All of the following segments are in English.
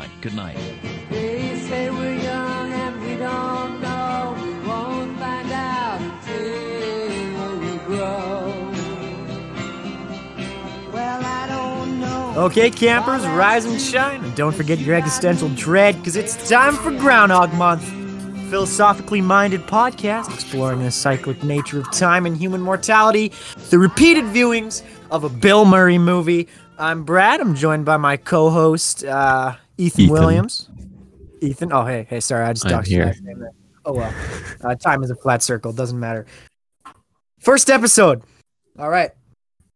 night. Good night. They say we're young and we don't know. Won't find out until we grow. Well, I don't know. Okay, campers, rise and shine, and don't forget your existential dread, because it's time for Groundhog Month. Philosophically minded podcast exploring the cyclic nature of time and human mortality through repeated viewings of a Bill Murray movie. I'm Brad. I'm joined by my co-host uh, Ethan, Ethan. Williams. Ethan. Oh, hey, hey. Sorry, I just I'm doxed your last name there. Oh well. Uh, time is a flat circle. Doesn't matter. First episode. All right.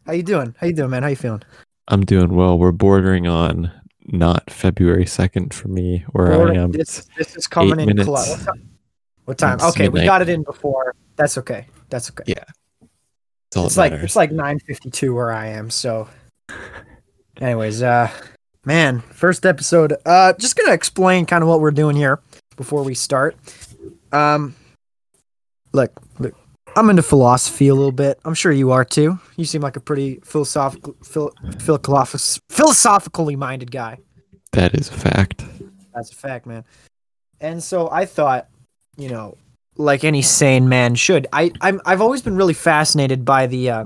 How you doing? How you doing, man? How you feeling? I'm doing well. We're bordering on not February 2nd for me, where Lord, I am. This, this is coming in minutes. close. What time? What time? It's Okay, we got it in before. That's okay. That's okay. Yeah, It's all it's like it's like 9:52 where I am. So, anyways, uh, man, first episode. Uh, just gonna explain kind of what we're doing here before we start. Um, look, look, I'm into philosophy a little bit. I'm sure you are too. You seem like a pretty philosophical, phil, philosoph- philosophically minded guy. that is a fact. That's a fact, man. And so I thought, you know, like any sane man should. I I'm I've always been really fascinated by the uh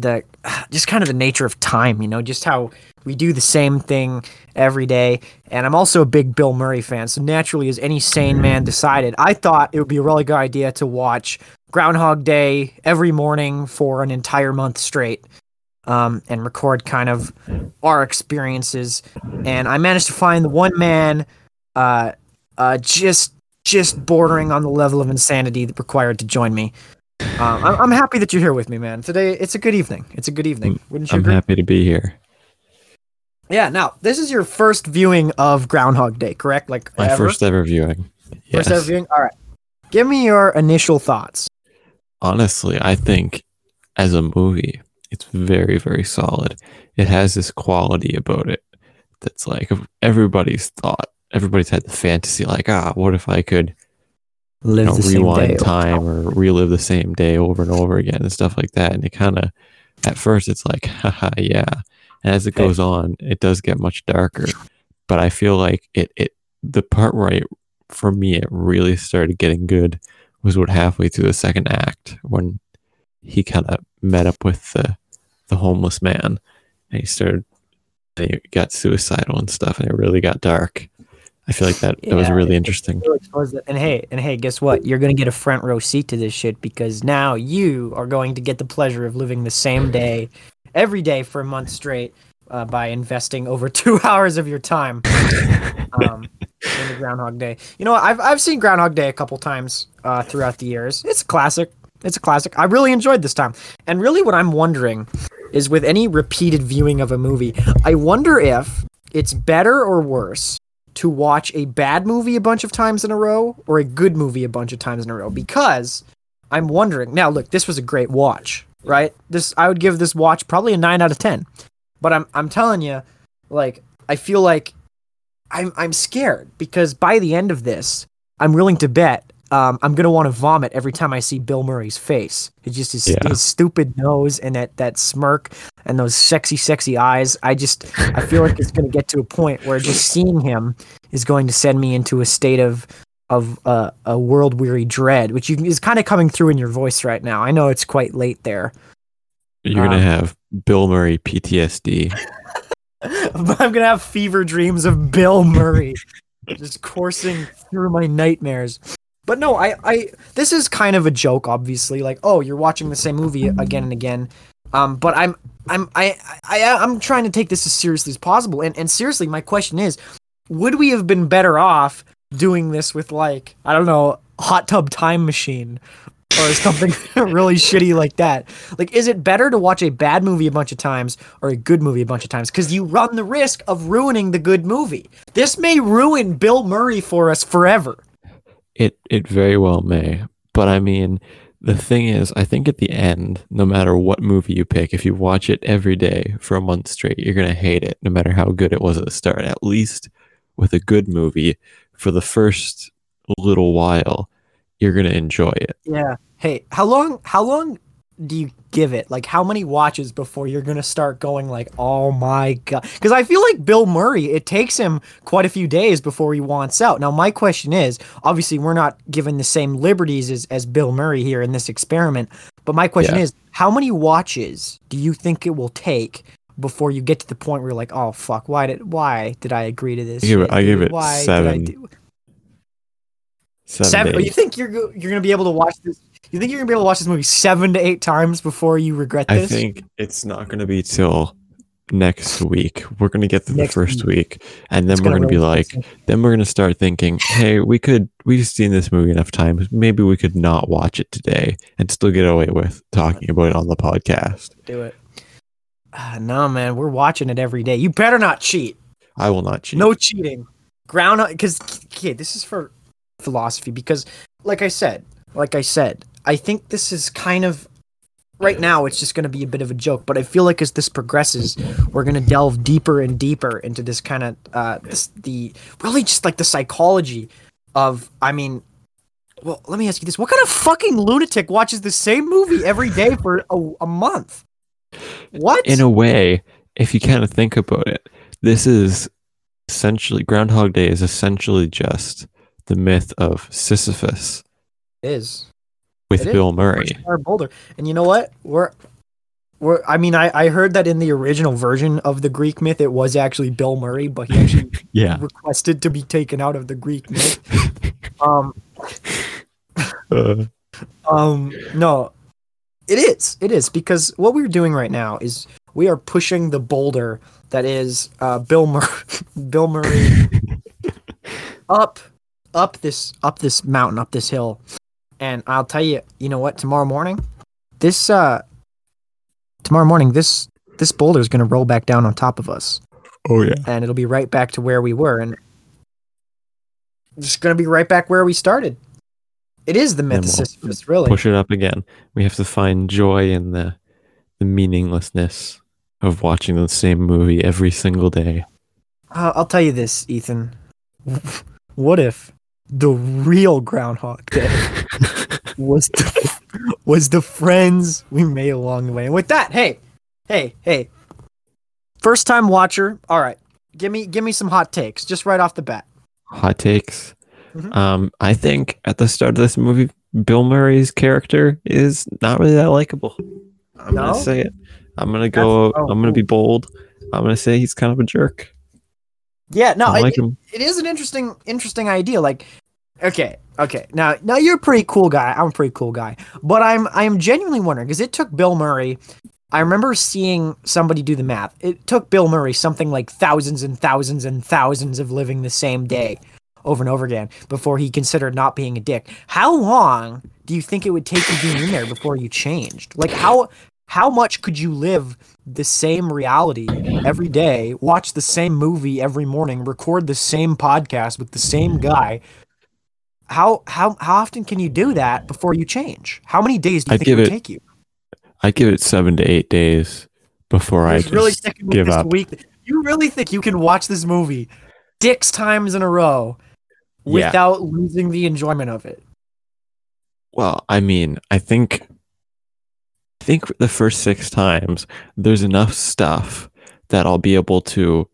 the just kind of the nature of time, you know, just how we do the same thing every day. And I'm also a big Bill Murray fan. So naturally as any sane man decided, I thought it would be a really good idea to watch Groundhog Day every morning for an entire month straight. Um, and record kind of our experiences and I managed to find the one man uh, uh, just just bordering on the level of insanity that required to join me. Um, I'm, I'm happy that you're here with me, man. Today it's a good evening. It's a good evening. Wouldn't you I'm agree? happy to be here. Yeah. Now this is your first viewing of Groundhog Day, correct? Like My ever? first ever viewing. Yes. First ever viewing. All right. Give me your initial thoughts. Honestly, I think as a movie, it's very, very solid. It has this quality about it that's like everybody's thought. Everybody's had the fantasy, like, ah, what if I could Live you know, the same day. rewind time or relive the same day over and over again and stuff like that. And it kind of, at first, it's like, haha, yeah. And as it goes on, it does get much darker. But I feel like it, it, the part where I, for me, it really started getting good was what halfway through the second act when he kind of met up with the, the homeless man and he started, and he got suicidal and stuff and it really got dark. I feel like that, that was really interesting. Really. And hey, and hey, guess what? You're gonna get a front row seat to this shit because now you are going to get the pleasure of living the same day every day for a month straight uh, by investing over two hours of your time um, in the Groundhog Day. You know, I've I've seen Groundhog Day a couple times uh, throughout the years. It's a classic. It's a classic. I really enjoyed this time. And really, what I'm wondering is with any repeated viewing of a movie, I wonder if it's better or worse to watch a bad movie a bunch of times in a row or a good movie a bunch of times in a row because I'm wondering. Now, look, this was a great watch, right? This I would give this watch probably a 9 out of 10. But I'm I'm telling you like I feel like I'm I'm scared because by the end of this, I'm willing to bet um, I'm gonna want to vomit every time I see Bill Murray's face. It's just his, Yeah. his stupid nose and that that smirk and those sexy, sexy eyes. I just I feel like it's gonna get to a point where just seeing him is going to send me into a state of of uh, a world weary dread, which you, is kind of coming through in your voice right now. I know it's quite late there, You're gonna Um, have Bill Murray PTSD. but I'm gonna have fever dreams of Bill Murray just coursing through my nightmares. But no, I, I this is kind of a joke, obviously. Like, oh, you're watching the same movie again and again. Um, but I'm I'm I, I I'm trying to take this as seriously as possible. And and seriously, my question is, would we have been better off doing this with like I don't know, hot tub time machine or something really shitty like that? Like, is it better to watch a bad movie a bunch of times or a good movie a bunch of times? Because you run the risk of ruining the good movie. This may ruin Bill Murray for us forever. It it very well may. But I mean, the thing is, I think at the end, no matter what movie you pick, if you watch it every day for a month straight, you're gonna hate it, no matter how good it was at the start. At least with a good movie, for the first little while, you're gonna enjoy it. Yeah. Hey, how long? How long do you give it? Like, how many watches before you're gonna start going like, oh my god? Because I feel like Bill Murray, it takes him quite a few days before he wants out. Now, my question is, obviously, we're not given the same liberties as as Bill Murray here in this experiment. But my question Yeah. is, how many watches do you think it will take? Before you get to the point where you're like, oh fuck, why did why did I agree to this? I give it- I give it why did I seven do- Seven, Seven. Oh, you think you're you're gonna be able to watch this? You think you're gonna be able to watch this movie seven to eight times before you regret this? I think it's not going to be till next week. We're going to get through Next the first week. week, and then It's we're gonna going to be like, then we're going to start thinking, hey, we could we've seen this movie enough times. Maybe we could not watch it today and still get away with talking about it on the podcast. do it. Ah, no, man, we're watching it every day. You better not cheat. I will not cheat. No cheating. Ground because kid, this is for philosophy. Because, like I said, like I said, I think this is kind of right now. It's just going to be a bit of a joke, but I feel like as this progresses, we're going to delve deeper and deeper into this kind of uh, this the really just like the psychology of. I mean, well, let me ask you this: What kind of fucking lunatic watches the same movie every day for a, a month? What? in a way, if you kind of think about it, this is essentially Groundhog Day is essentially just the myth of Sisyphus it is. With It is. Bill Murray. Or Boulder. And you know what? We're we're I mean I, I heard that in the original version of the Greek myth it was actually Bill Murray, but he actually Yeah. requested to be taken out of the Greek myth. Um Uh, um no. It is. It is because what we're doing right now is we are pushing the boulder that is uh Bill Murray Bill Murray up up this up this mountain, up this hill. And I'll tell you, you know what, tomorrow morning, this uh tomorrow morning this this boulder is going to roll back down on top of us oh yeah. and it'll be right back to where we were and just going to be right back where we started. It is the myth of Sisyphus, really. Push it up again. We have to find joy in the the meaninglessness of watching the same movie every single day. Uh, I'll tell you this, Ethan. What if the real Groundhog Day was the, was the friends we made along the way? And with that, hey, hey, hey, first time watcher. All right, give me give me some hot takes just right off the bat. Hot takes. Mhm. Um, I think at the start of this movie, Bill Murray's character is not really that likable. I'm No? gonna say it. I'm gonna go. Oh, I'm gonna be bold. I'm gonna say he's kind of a jerk. Yeah, no, I I like him. it is an interesting interesting idea like okay okay now now you're a pretty cool guy i'm a pretty cool guy but i'm i'm genuinely wondering because it took bill murray i remember seeing somebody do the math it took bill murray something like thousands and thousands and thousands of living the same day over and over again before he considered not being a dick how long do you think it would take you being in there before you changed like how how much could you live the same reality every day, watch the same movie every morning, record the same podcast with the same guy? How how how often can you do that before you change? How many days do you I'd think it would take you? I give it seven to eight days before I just really give this up. week. You really think you can watch this movie six times in a row Yeah. without losing the enjoyment of it? Well, I mean, I think I think the first six times there's enough stuff that I'll be able to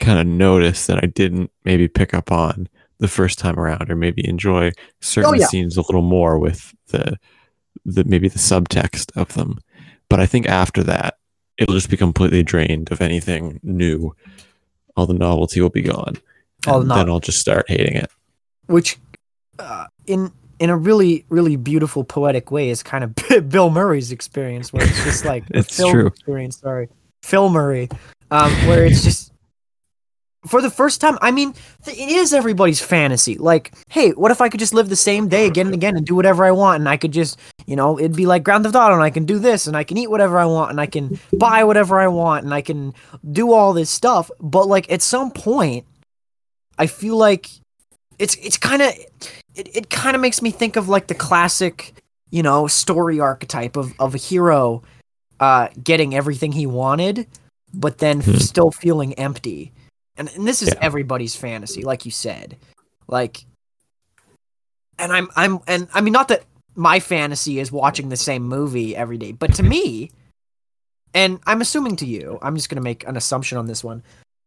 kind of notice that I didn't maybe pick up on the first time around, or maybe enjoy certain Oh, yeah. scenes a little more with the the maybe the subtext of them. But I think after that, it'll just be completely drained of anything new. All the novelty will be gone. All the and then I'll just start hating it. which uh, in in a really really beautiful poetic way is kind of Bill Murray's experience where it's just like It's Phil true. experience sorry Phil Murray um where it's just for the first time I mean it is everybody's fantasy like hey what if I could just live the same day again and again and do whatever I want and I could just you know it'd be like Grand Theft Auto and I can do this and I can eat whatever I want and I can buy whatever I want and I can do all this stuff but like at some point I feel like it's it's kind of it, it kind of makes me think of like the classic you know story archetype of of a hero uh getting everything he wanted but then Hmm. still feeling empty and, and this is Yeah. everybody's fantasy like you said like and i'm i'm and i mean not that my fantasy is watching the same movie every day. But to me, and I'm assuming to you, I'm just gonna make an assumption on this one.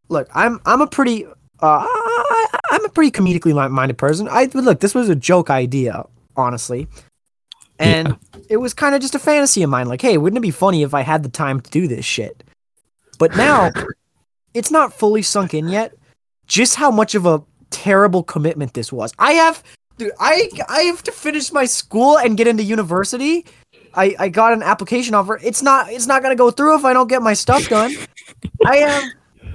Look, I'm I'm a pretty uh, I, I'm a pretty comedically minded person. I look, this was a joke idea, honestly, and it was kind of just a fantasy of mine. Like, hey, wouldn't it be funny if I had the time to do this shit? But now, it's not fully sunk in yet. Just how much of a terrible commitment this was. I have, dude, I I have to finish my school and get into university. I, I got an application offer. It's not it's not gonna go through if I don't get my stuff done. I have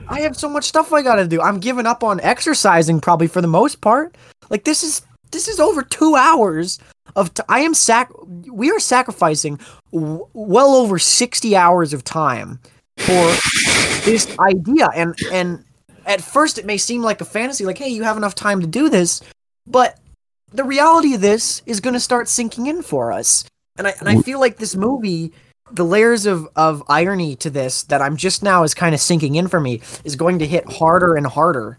I have so much stuff I gotta do. I'm giving up on exercising probably for the most part. Like this is this is over two hours of t- I am sac we are sacrificing w- well over sixty hours of time for this idea and and at first it may seem like a fantasy like hey you have enough time to do this but the reality of this is to start sinking in for us and I and I feel like this movie the layers of of irony to this that I'm just now is kind of sinking in for me is going to hit harder and harder.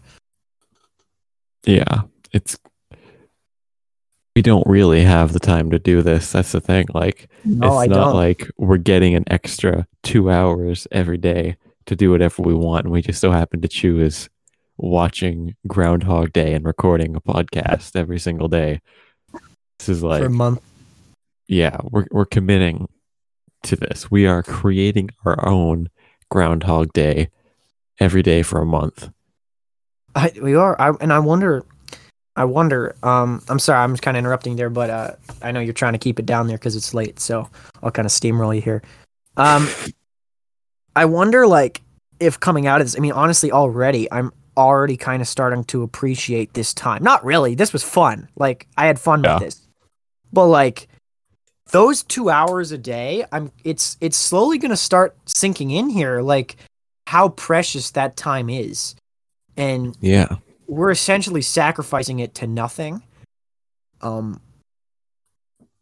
Yeah, it's we don't really have the time to do this. That's the thing. Like No, it's I not don't. like we're getting an extra two hours every day to do whatever we want, and we just so happen to choose watching Groundhog Day and recording a podcast every single day. This is like for a month. yeah, we're we're committing to this. We are creating our own Groundhog Day every day for a month. I, we are, I, and I wonder, I wonder. Um, I'm sorry, I'm kind of interrupting there, but uh, I know you're trying to keep it down there because it's late, so I'll kind of steamroll you here. Um, I wonder, like, if coming out of this, I mean, honestly, already, I'm already kind of starting to appreciate this time. Not really. This was fun. Like, I had fun Yeah. with this, but like. Those two hours a day, I'm. It's it's slowly gonna start sinking in here, like how precious that time is, and Yeah. we're essentially sacrificing it to nothing. Um,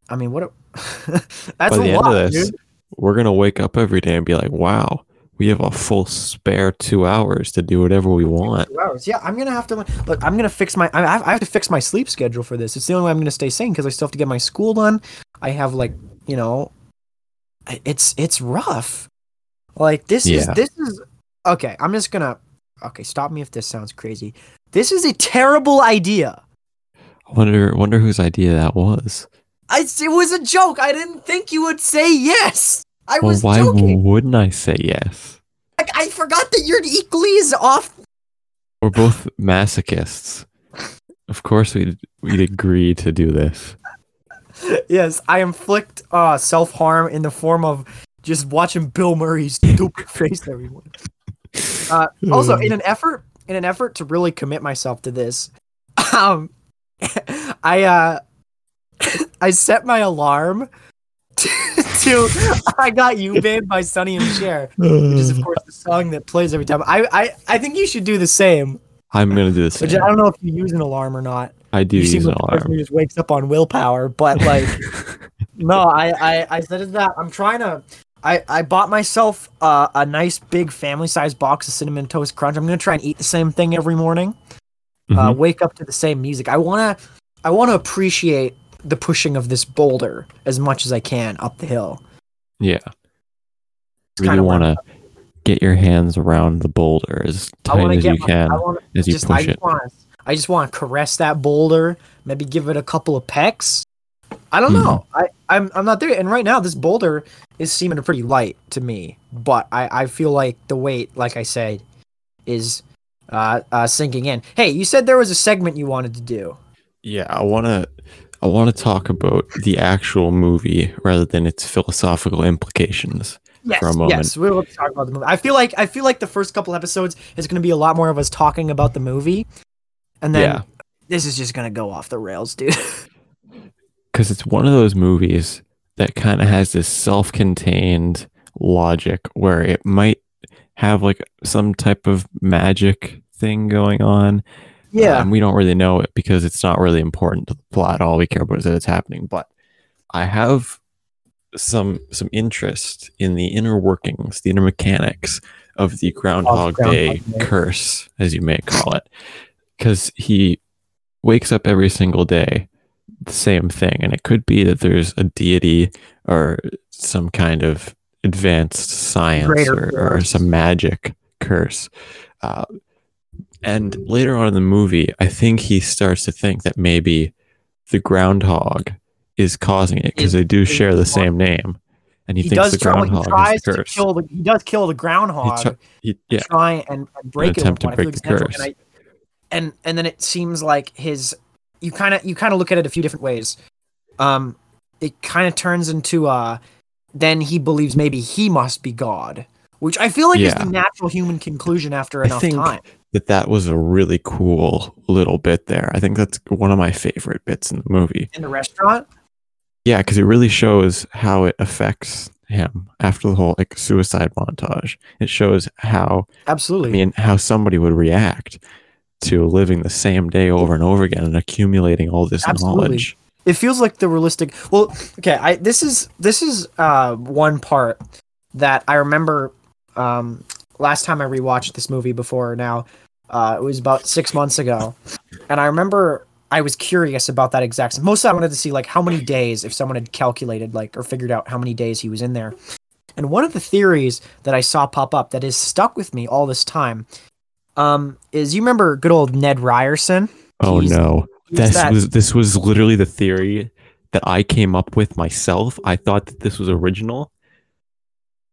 I mean, what? A, that's By the a end lot, of this, dude. we're gonna wake up every day and be like, "Wow, we have a full spare two hours to do whatever we want." Two hours. Yeah, I'm gonna have to look. I'm gonna fix my. I have, I have to fix my sleep schedule for this. It's the only way I'm gonna stay sane because I still have to get my school done. I have like, you know, it's it's rough. Like this is this is okay. I'm just gonna. Okay, stop me if this sounds crazy. This is a terrible idea. I wonder, wonder whose idea that was. I, it was a joke. I didn't think you would say yes. I Well, was why joking. wouldn't I say yes? Like, I forgot that you're equally as off. We're both masochists. Of course, we'd we'd agree to do this. yes, I inflict uh, self harm in the form of just watching Bill Murray's stupid face everyone. Uh, also, in an effort, in an effort to really commit myself to this, um, I uh, I set my alarm to, to "I Got You, Babe" by Sonny and Cher, which is of course the song that plays every time. I I, I think you should do the same. I'm gonna do the Which same. I don't know if you use an alarm or not. I do you seem like a person who just wakes up on willpower, but like, no, I, I, I said it that I'm trying to. I, I bought myself uh, a nice big family size box of cinnamon toast crunch. I'm gonna try and eat the same thing every morning. Uh, Mhm. wake up to the same music. I wanna, I wanna appreciate the pushing of this boulder as much as I can up the hill. Yeah. It's Really want to get your hands around the boulder as tight as get you can I wanna as you just, I push just it. want to, I just want to caress that boulder. Maybe give it a couple of pecks. I don't Mhm. know. I, I'm, I'm not there. And right now, this boulder is seeming pretty light to me. But I, I feel like the weight, like I said, is uh, uh, sinking in. Hey, you said there was a segment you wanted to do. Yeah, I want to I want to talk about the actual movie rather than its philosophical implications. Yes, For a moment. yes, we'll talk about the movie. I feel like I feel like the first couple episodes is going to be a lot more of us talking about the movie, and then Yeah. this is just going to go off the rails, dude. Cuz it's one of those movies that kind of has this self-contained logic where it might have like some type of magic thing going on yeah, and we don't really know it because it's not really important to the plot. All we care about is that it's happening. But I have some some interest in the inner workings, the inner mechanics of the Groundhog Groundhog Day Day. curse, as you may call it, because he wakes up every single day the same thing, and it could be that there's a deity or some kind of advanced science or, or some magic curse. Uh, and later on in the movie, I think he starts to think that maybe the groundhog is causing it because they do share the same name, and he, He, thinks the try, he groundhog tries is the to curse. kill the he does kill the groundhog. He tr- he- yeah, try and, and break it. at one attempt to point. I feel break the curse. And, I, and and then it seems like his you kind of you kind of look at it a few different ways. Um, it kind of turns into uh, then he believes maybe he must be God, which I feel like is the natural human conclusion after I enough think time. that that was a really cool little bit there. I think that's one of my favorite bits in the movie. In the restaurant, Yeah, because it really shows how it affects him after the whole like suicide montage. It shows how absolutely. I mean how somebody would react to living the same day over and over again and accumulating all this Absolutely. knowledge. it feels like the realistic well okay i this is this is uh one part that i remember um last time i rewatched this movie before now uh it was about six months ago and i remember i was curious about that exact mostly i wanted to see like how many days if someone had calculated like or figured out how many days he was in there and one of the theories that i saw pop up that has stuck with me all this time um is you remember good old ned ryerson Oh He's- no. He's This that- was this was literally the theory that I came up with myself. I thought that this was original.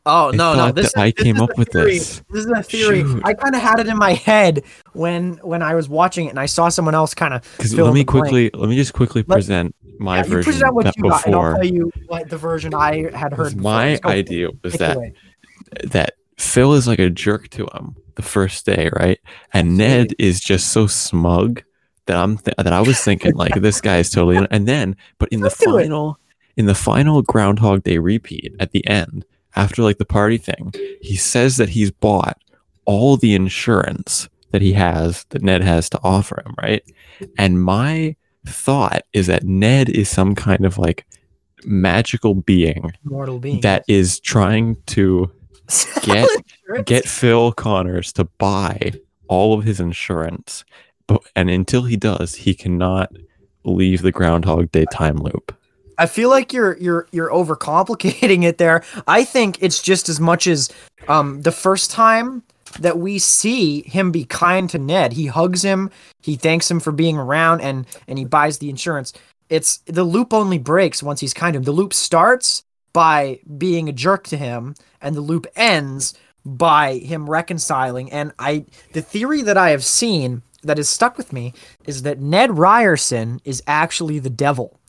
Oh no, no! This that I this came is up with this. This is a theory. Shoot. I kind of had it in my head when when I was watching it, and I saw someone else kind of. Because let me the blank. quickly let me just quickly Let- present my Yeah, version out what you got, and I'll tell you what the version I had heard. my idea was that that Phil is like a jerk to him the first day, right? And Ned is just so smug that I'm th- that I was thinking like this guy is totally and then but in the Let's it. final in the final Groundhog Day repeat at the end after like the party thing, he says that he's bought all the insurance that he has that Ned has to offer him, right? And my thought is that Ned is some kind of like magical being mortal being that is trying to get Insurance? get Phil Connors to buy all of his insurance, but and until he does, he cannot leave the Groundhog Day time loop. I feel like you're you're you're overcomplicating it there. I think it's just as much as um the first time that we see him be kind to Ned. He hugs him, he thanks him for being around and and he buys the insurance. It's the loop only breaks once he's kind to him. The loop starts by being a jerk to him and the loop ends by him reconciling and I the theory that I have seen that has stuck with me is that Ned Ryerson is actually the devil.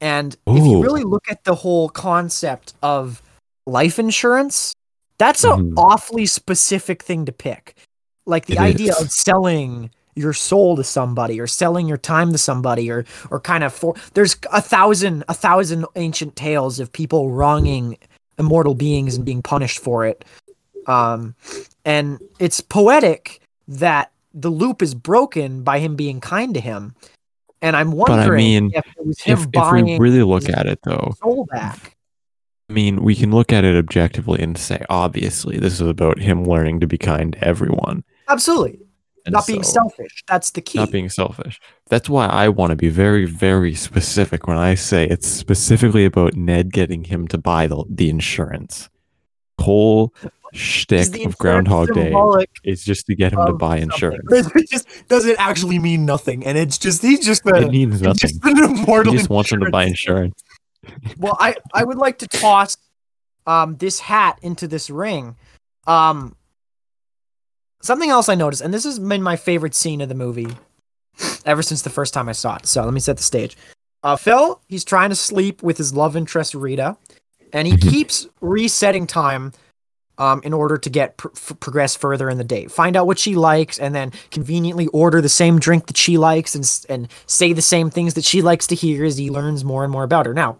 And if you really look at the whole concept of life insurance, that's an Mhm. awfully specific thing to pick. Like the It idea is. of selling your soul to somebody or selling your time to somebody or or kind of for there's a thousand a thousand ancient tales of people wronging immortal beings and being punished for it. Um and it's poetic that the loop is broken by him being kind to him. And I'm I wondering mean, if it was him If, if buying we really look at it though, soul back. I mean, we can look at it objectively and say, obviously, this is about him learning to be kind to everyone. Absolutely. And Not being so- selfish. That's the key. Not being selfish. That's why I want to be very, very specific when I say it's specifically about Ned getting him to buy the, the insurance. Whole shtick of Groundhog Day is just to get him to buy insurance. It just doesn't actually mean nothing, and it's just he's just a It means nothing. just an immortal. He just wants him to buy insurance. Well, I I would like to toss um this hat into this ring. Um, something else I noticed, and this has been my favorite scene of the movie ever since the first time I saw it. So let me set the stage. Uh, Phil, he's trying to sleep with his love interest Rita, and he Mhm. keeps resetting time um, in order to get pr- f- progress further in the date. Find out what she likes, and then conveniently order the same drink that she likes, and and say the same things that she likes to hear as he learns more and more about her. Now,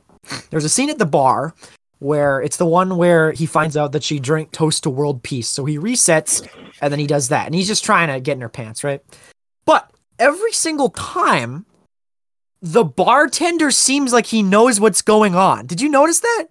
there's a scene at the bar where it's the one where he finds out that she drank toast to world peace. So he resets and then he does that. And he's just trying to get in her pants, right? But every single time, the bartender seems like he knows what's going on. Did you notice that?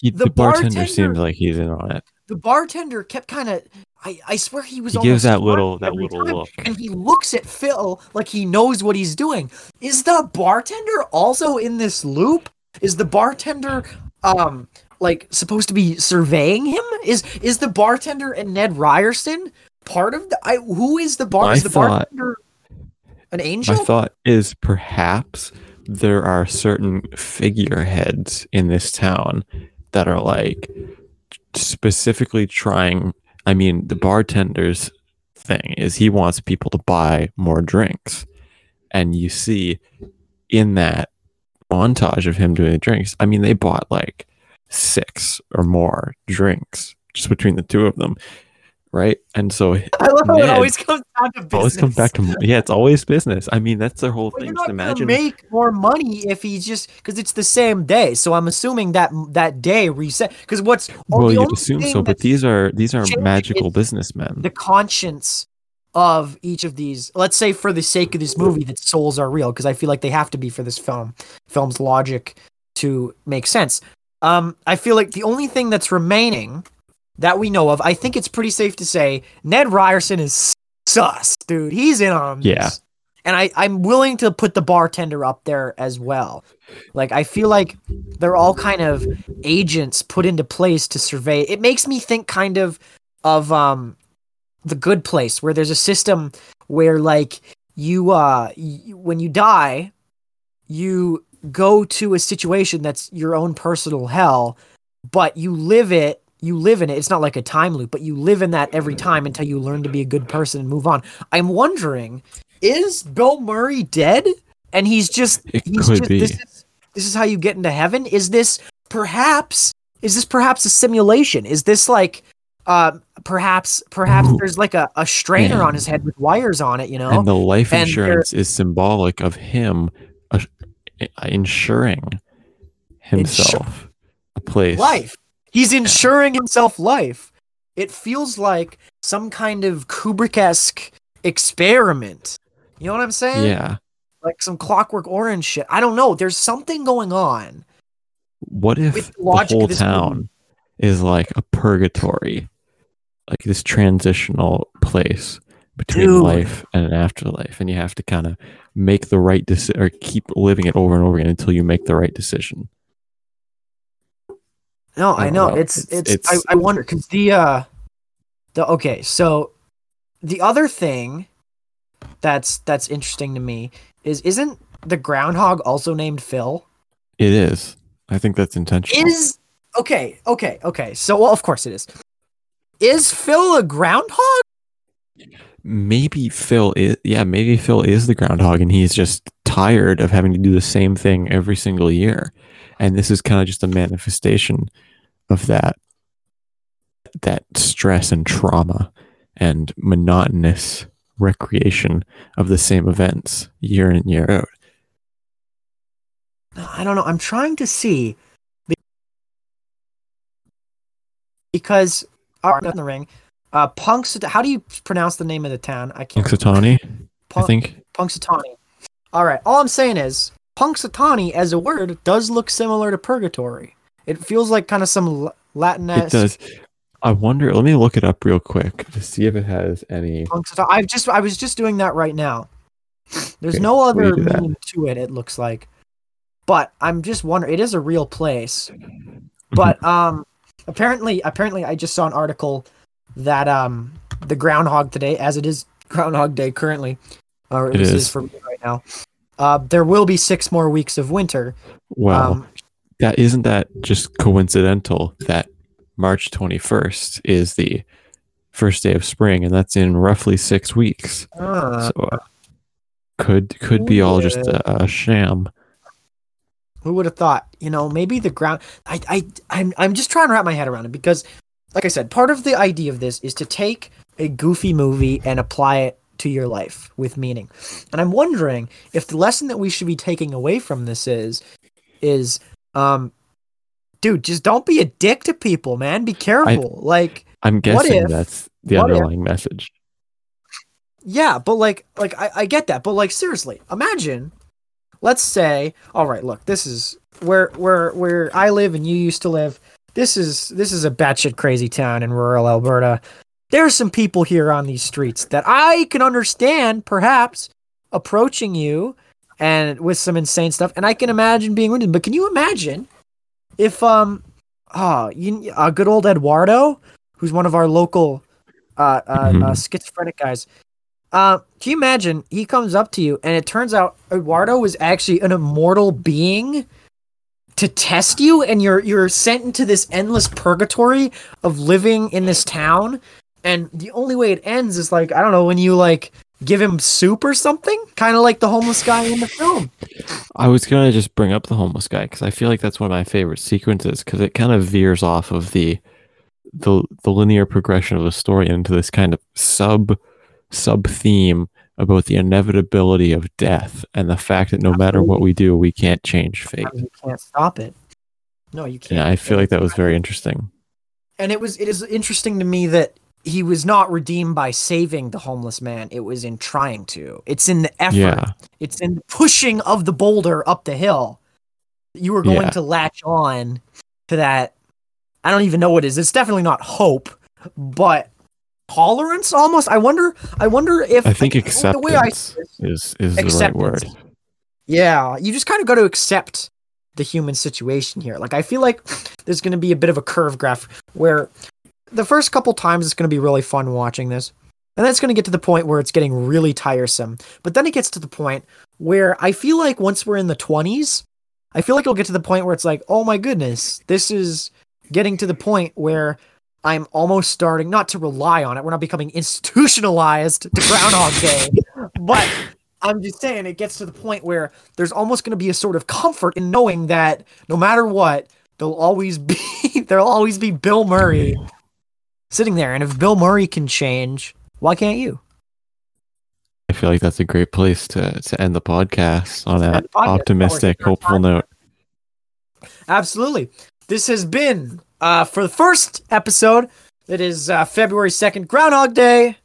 He, The the, bartender bartender- seems like he's in on it. the bartender kept kind of. I, I swear he was. He gives that little- that little time, look. and he looks at Phil like he knows what he's doing. Is the bartender also in this loop? Is the bartender um like supposed to be surveying him? Is is the bartender and Ned Ryerson part of the? I who is the bar? My is the thought- bartender an angel? My thought is perhaps there are certain figureheads in this town that are like specifically trying. I mean, the bartender's thing is he wants people to buy more drinks. And you see in that montage of him doing the drinks, I mean, they bought like six or more drinks just between the two of them. Right. And so I love how it always comes down to business. always comes back to yeah, it's always business. I mean, that's the whole Well, thing. you're imagine make more money if he just because it's the same day. So I'm assuming that that day reset. Because what's well, you'd assume so, but these are these are magical businessmen. the conscience of each of these. Let's say for the sake of this movie, that souls are real because I feel like they have to be for this film. Film's logic to make sense. Um, I feel like the only thing that's remaining that we know of, I think it's pretty safe to say, Ned Ryerson is sus, dude. He's in on Yeah. this. And I, I'm willing to put the bartender up there as well. Like I feel like they're all kind of agents put into place to survey. It makes me think kind of of um the good place where there's a system where like you uh y- when you die you go to a situation that's your own personal hell but you live it you live in it it's not like a time loop but you live in that every time until you learn to be a good person and move on i'm wondering is bill murray dead and he's just It he's could just be. this is this is how you get into heaven is this perhaps is this perhaps a simulation is this like uh perhaps perhaps Ooh. there's like a, a strainer Man. on his head with wires on it you know and the life And insurance is symbolic of him Uh, insuring himself a place. life he's insuring himself life it feels like some kind of kubrick-esque experiment you know what i'm saying Yeah. like some clockwork orange shit i don't know there's something going on What if the the whole town movie. is like a purgatory, like this transitional place between Dude. life and an afterlife, and you have to kind of make the right decision or keep living it over and over again until you make the right decision. No, I I know. know. It's It's- it's, I, I wonder because the uh the okay, so the other thing that's that's interesting to me is isn't the groundhog also named Phil? It is. I think that's intentional. Is okay, okay, okay. So well, of course it is. Is Phil a groundhog? Maybe Phil is yeah, maybe Phil is the groundhog and he's just tired of having to do the same thing every single year. And this is kind of just a manifestation of that that stress and trauma and monotonous recreation of the same events year in year out. I don't know. I'm trying to see be- because uh, in the ring, uh, Punks. How do you pronounce the name of the town? I can't. Punxsutawney, I Punk- think. Punxsutawney. All right. All I'm saying is Punxsutawney as a word does look similar to purgatory. It feels like kind of some Latin. It does. I wonder. Let me look it up real quick to see if it has any. I've just I was just doing that right now. There's Okay, no other meaning to it. It looks like, but I'm just wondering. It is a real place, but um, apparently, apparently, I just saw an article that um, the groundhog today, as it is Groundhog Day currently, or It least is. for me right now. Uh, there will be six more weeks of winter. Well, um, that isn't that just coincidental that March 21st is the first day of spring, and that's in roughly six weeks. uh, so uh, could could be all just a, a sham. Who would have thought? You know, maybe the ground. I, I, I'm, I'm just trying to wrap my head around it because, like I said, part of the idea of this is to take a goofy movie and apply it to your life with meaning. And I'm wondering if the lesson that we should be taking away from this is, is, um, dude, just don't be a dick to people, man. Be careful. like, I'm guessing if- that's the what if- underlying message. Yeah, but like, like I, I get that, but like, seriously, imagine, let's say, all right, look, this is where where where I live and you used to live. This is this is a batshit crazy town in rural Alberta. There's some people here on these streets that I can understand, perhaps, approaching you and with some insane stuff, and I can imagine being wounded. But can you imagine if um, oh, you, uh, good old Eduardo, who's one of our local uh, uh, Mhm. uh schizophrenic guys. Uh, can you imagine he comes up to you and it turns out Eduardo was actually an immortal being to test you and you're you're sent into this endless purgatory of living in this town and the only way it ends is like I don't know when you like give him soup or something? Kind of like the homeless guy in the film. I was gonna just bring up the homeless guy because I feel like that's one of my favorite sequences because it kind of veers off of the the the linear progression of the story into this kind of sub sub theme about the inevitability of death and the fact that no matter what we do, we can't change fate. You can't stop it. No you can't. Yeah, I feel like that was very interesting. and it was it is interesting to me that he was not redeemed by saving the homeless man. It was in trying to. It's in the effort. Yeah, it's in the pushing of the boulder up the hill. You were going Yeah. to latch on to that. I don't even know what it is. It's definitely not hope but tolerance almost i wonder i wonder if I think the acceptance way I is is the right word. yeah, you just kind of got to accept the human situation here. Like I feel like there's going to be a bit of a curve graph where the first couple times it's going to be really fun watching this. And then it's going to get to the point where it's getting really tiresome. But then it gets to the point where I feel like once we're in the 20s, I feel like it'll get to the point where it's like, "Oh my goodness, this is getting to the point where I'm almost starting not to rely on it. We're not becoming institutionalized to Groundhog Day, but I'm just saying it gets to the point where there's almost going to be a sort of comfort in knowing that no matter what, there'll always be there'll always be Bill Murray sitting there, and if Bill Murray can change, why can't you? I feel like that's a great place to to end the podcast on End that podcast. optimistic, hopeful note. Absolutely. This has been uh, for the first episode. It is uh, February second, Groundhog Day,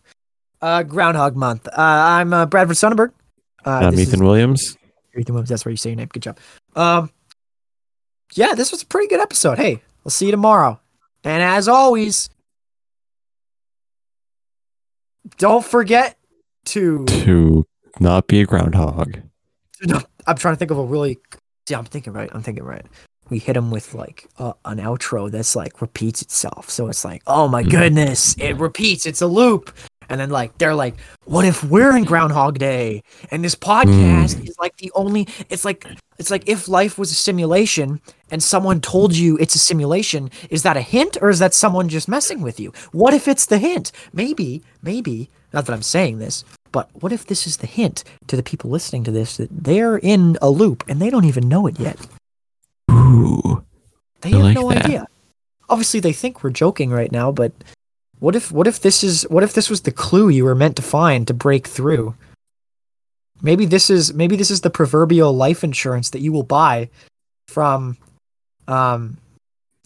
uh, Groundhog Month. Uh, I'm uh, Bradford Sonnenberg. Uh, I'm Ethan is- Williams. Ethan Williams. That's where you say your name. Good job. Um, yeah, this was a pretty good episode. Hey, we'll see you tomorrow. And as always, don't forget to. To not be a groundhog. I'm trying to think of a really. Yeah, I'm thinking right. I'm thinking right. We hit them with like uh, an outro that's like repeats itself. So it's like, oh my goodness, it repeats. It's a loop. And then like they're like, what if we're in Groundhog Day and this podcast is like the only? It's like it's like if life was a simulation and someone told you it's a simulation. Is that a hint or is that someone just messing with you? What if it's the hint? Maybe, maybe. Not that I'm saying this, but what if this is the hint to the people listening to this that they're in a loop and they don't even know it yet? Ooh. They I have like no that. idea. Obviously, they think we're joking right now, but what if what if this is what if this was the clue you were meant to find to break through? Maybe this is maybe this is the proverbial life insurance that you will buy from um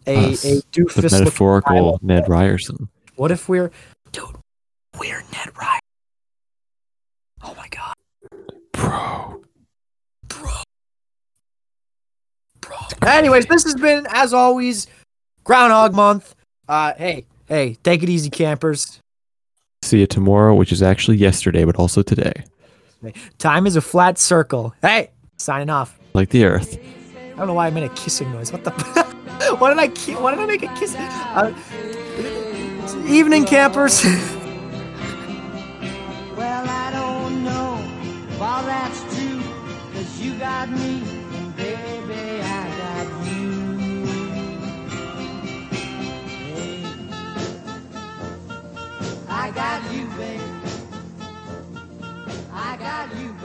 a Us, a doofus metaphorical. Ned Ryerson. What if we're dude? We're Ned Ryerson? Oh my god, bro, bro. Anyways, this has been as always Groundhog Month. Uh, hey, hey, take it easy, campers. See you tomorrow, which is actually yesterday, but also today. Time is a flat circle. Hey, signing off. Like the earth. I don't know why I made a kissing noise. What the? why did I? ki- Why did I make a kiss? Uh, evening, campers. Well, I don't know if all that's true, cause you got me, and baby, I got you, babe. I got you.